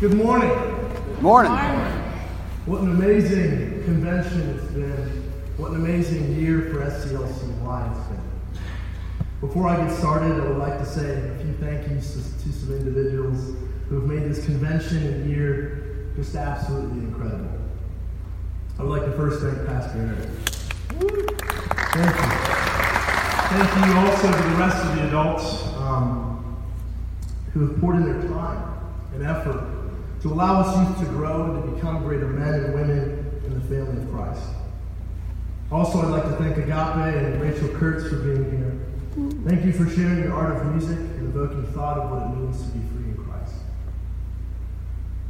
Good morning. Good morning. What an amazing convention it's been. What an amazing year for SCLCY it's been. Before I get started, I would like to say a few thank yous to, to some individuals who have made this convention and year just absolutely incredible. I would like to first thank Pastor Eric. Thank you. Thank you also to the rest of the adults um, who have poured in their time and effort to allow us youth to grow and to become greater men and women in the family of Christ. Also, I'd like to thank Agape and Rachel Kurtz for being here. Thank you for sharing your art of music and evoking thought of what it means to be free in Christ.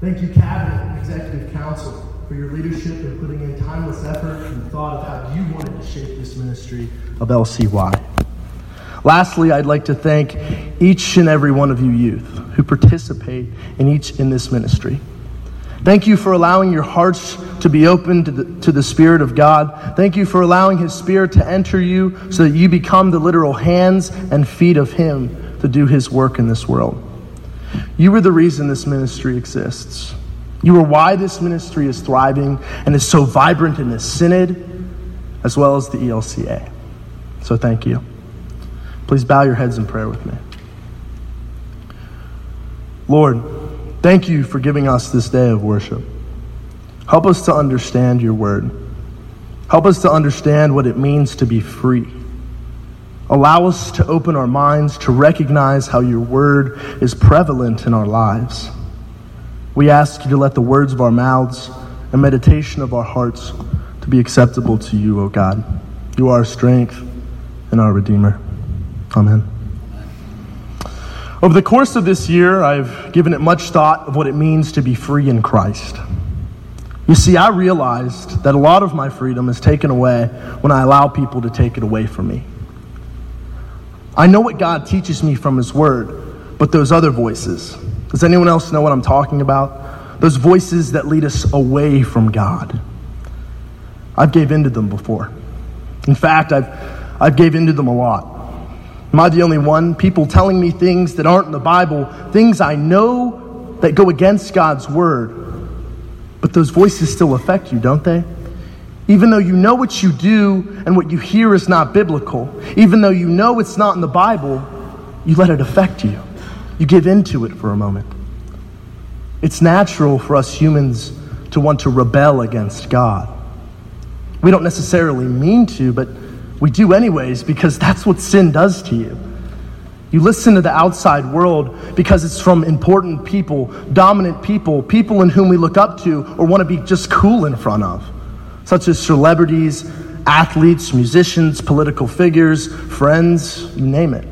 Thank you, Cabinet and Executive Council, for your leadership in putting in timeless effort and thought of how you wanted to shape this ministry of LCY. Lastly, I'd like to thank each and every one of you youth who participate in each in this ministry. Thank you for allowing your hearts to be open to the, to the Spirit of God. Thank you for allowing His Spirit to enter you so that you become the literal hands and feet of Him to do His work in this world. You are the reason this ministry exists. You are why this ministry is thriving and is so vibrant in this synod as well as the ELCA. So thank you. Please bow your heads in prayer with me. Lord, thank you for giving us this day of worship. Help us to understand your word. Help us to understand what it means to be free. Allow us to open our minds to recognize how your word is prevalent in our lives. We ask you to let the words of our mouths and meditation of our hearts to be acceptable to you, O God. You are our strength and our Redeemer. Amen. Over the course of this year, I've given it much thought of what it means to be free in Christ. You see, I realized that a lot of my freedom is taken away when I allow people to take it away from me. I know what God teaches me from His Word, but those other voices, does anyone else know what I'm talking about? Those voices that lead us away from God. I've gave into them before. In fact, I've, I've gave into them a lot. Am I the only one? People telling me things that aren't in the Bible, things I know that go against God's word. But those voices still affect you, don't they? Even though you know what you do and what you hear is not biblical, even though you know it's not in the Bible, you let it affect you. You give into it for a moment. It's natural for us humans to want to rebel against God. We don't necessarily mean to, but we do anyways because that's what sin does to you. You listen to the outside world because it's from important people, dominant people, people in whom we look up to or want to be just cool in front of, such as celebrities, athletes, musicians, political figures, friends, you name it.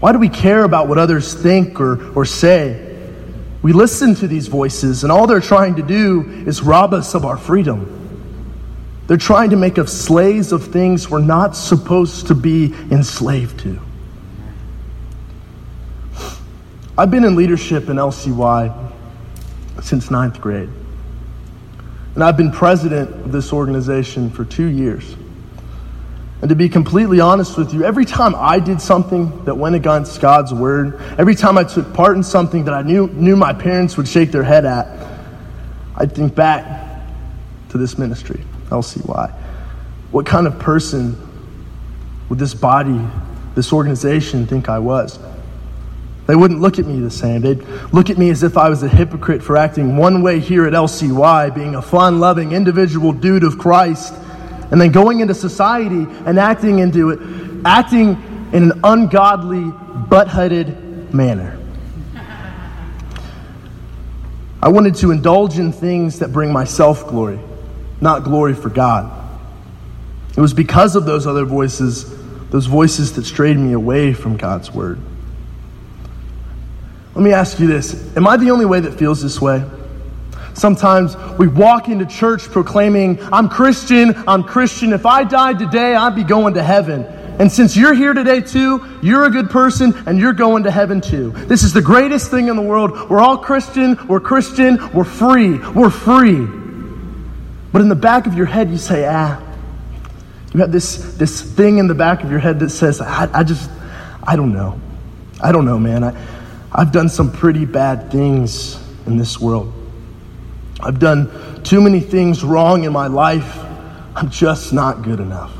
Why do we care about what others think or, or say? We listen to these voices, and all they're trying to do is rob us of our freedom. They're trying to make us slaves of things we're not supposed to be enslaved to. I've been in leadership in LCY since ninth grade. And I've been president of this organization for two years. And to be completely honest with you, every time I did something that went against God's word, every time I took part in something that I knew, knew my parents would shake their head at, I'd think back to this ministry. LCY. What kind of person would this body, this organization think I was? They wouldn't look at me the same. They'd look at me as if I was a hypocrite for acting one way here at LCY, being a fun loving individual dude of Christ, and then going into society and acting into it, acting in an ungodly, butt headed manner. I wanted to indulge in things that bring myself glory not glory for God. It was because of those other voices, those voices that strayed me away from God's word. Let me ask you this Am I the only way that feels this way? Sometimes we walk into church proclaiming, I'm Christian, I'm Christian. If I died today, I'd be going to heaven. And since you're here today too, you're a good person and you're going to heaven too. This is the greatest thing in the world. We're all Christian, we're Christian, we're free, we're free. But in the back of your head, you say, ah. You have this, this thing in the back of your head that says, I, I just, I don't know. I don't know, man. I, I've done some pretty bad things in this world. I've done too many things wrong in my life. I'm just not good enough.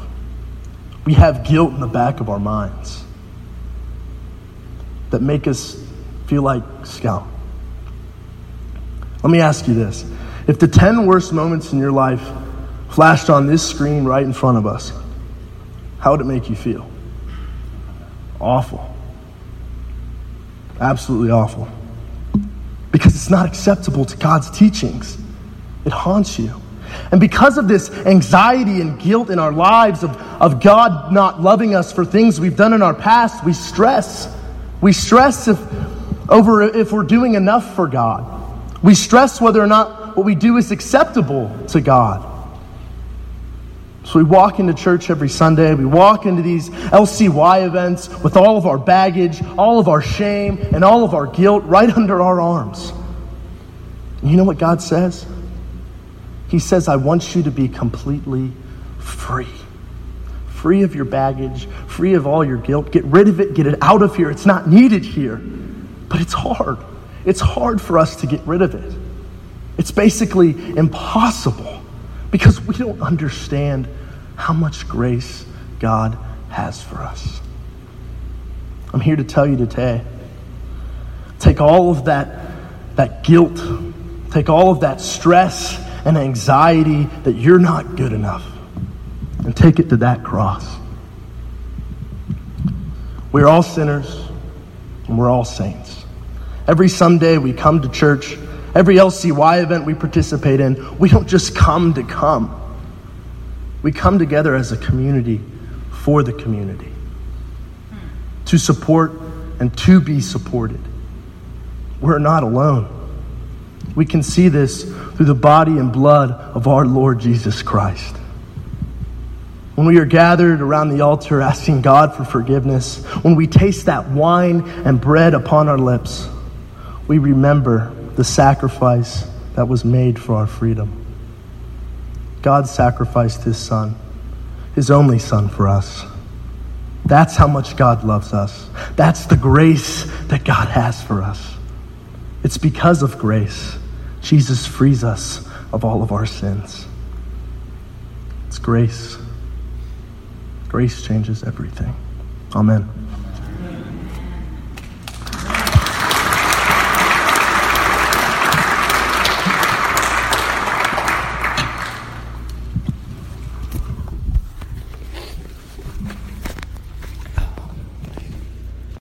We have guilt in the back of our minds that make us feel like scum. Let me ask you this. If the 10 worst moments in your life flashed on this screen right in front of us, how would it make you feel? Awful. Absolutely awful. Because it's not acceptable to God's teachings, it haunts you. And because of this anxiety and guilt in our lives of, of God not loving us for things we've done in our past, we stress. We stress if, over if we're doing enough for God. We stress whether or not what we do is acceptable to God. So we walk into church every Sunday. We walk into these LCY events with all of our baggage, all of our shame, and all of our guilt right under our arms. You know what God says? He says, I want you to be completely free. Free of your baggage, free of all your guilt. Get rid of it, get it out of here. It's not needed here. But it's hard. It's hard for us to get rid of it. It's basically impossible because we don't understand how much grace God has for us. I'm here to tell you today take all of that, that guilt, take all of that stress and anxiety that you're not good enough and take it to that cross. We're all sinners and we're all saints. Every Sunday we come to church, every LCY event we participate in, we don't just come to come. We come together as a community for the community to support and to be supported. We're not alone. We can see this through the body and blood of our Lord Jesus Christ. When we are gathered around the altar asking God for forgiveness, when we taste that wine and bread upon our lips, we remember the sacrifice that was made for our freedom. God sacrificed his son, his only son for us. That's how much God loves us. That's the grace that God has for us. It's because of grace Jesus frees us of all of our sins. It's grace. Grace changes everything. Amen.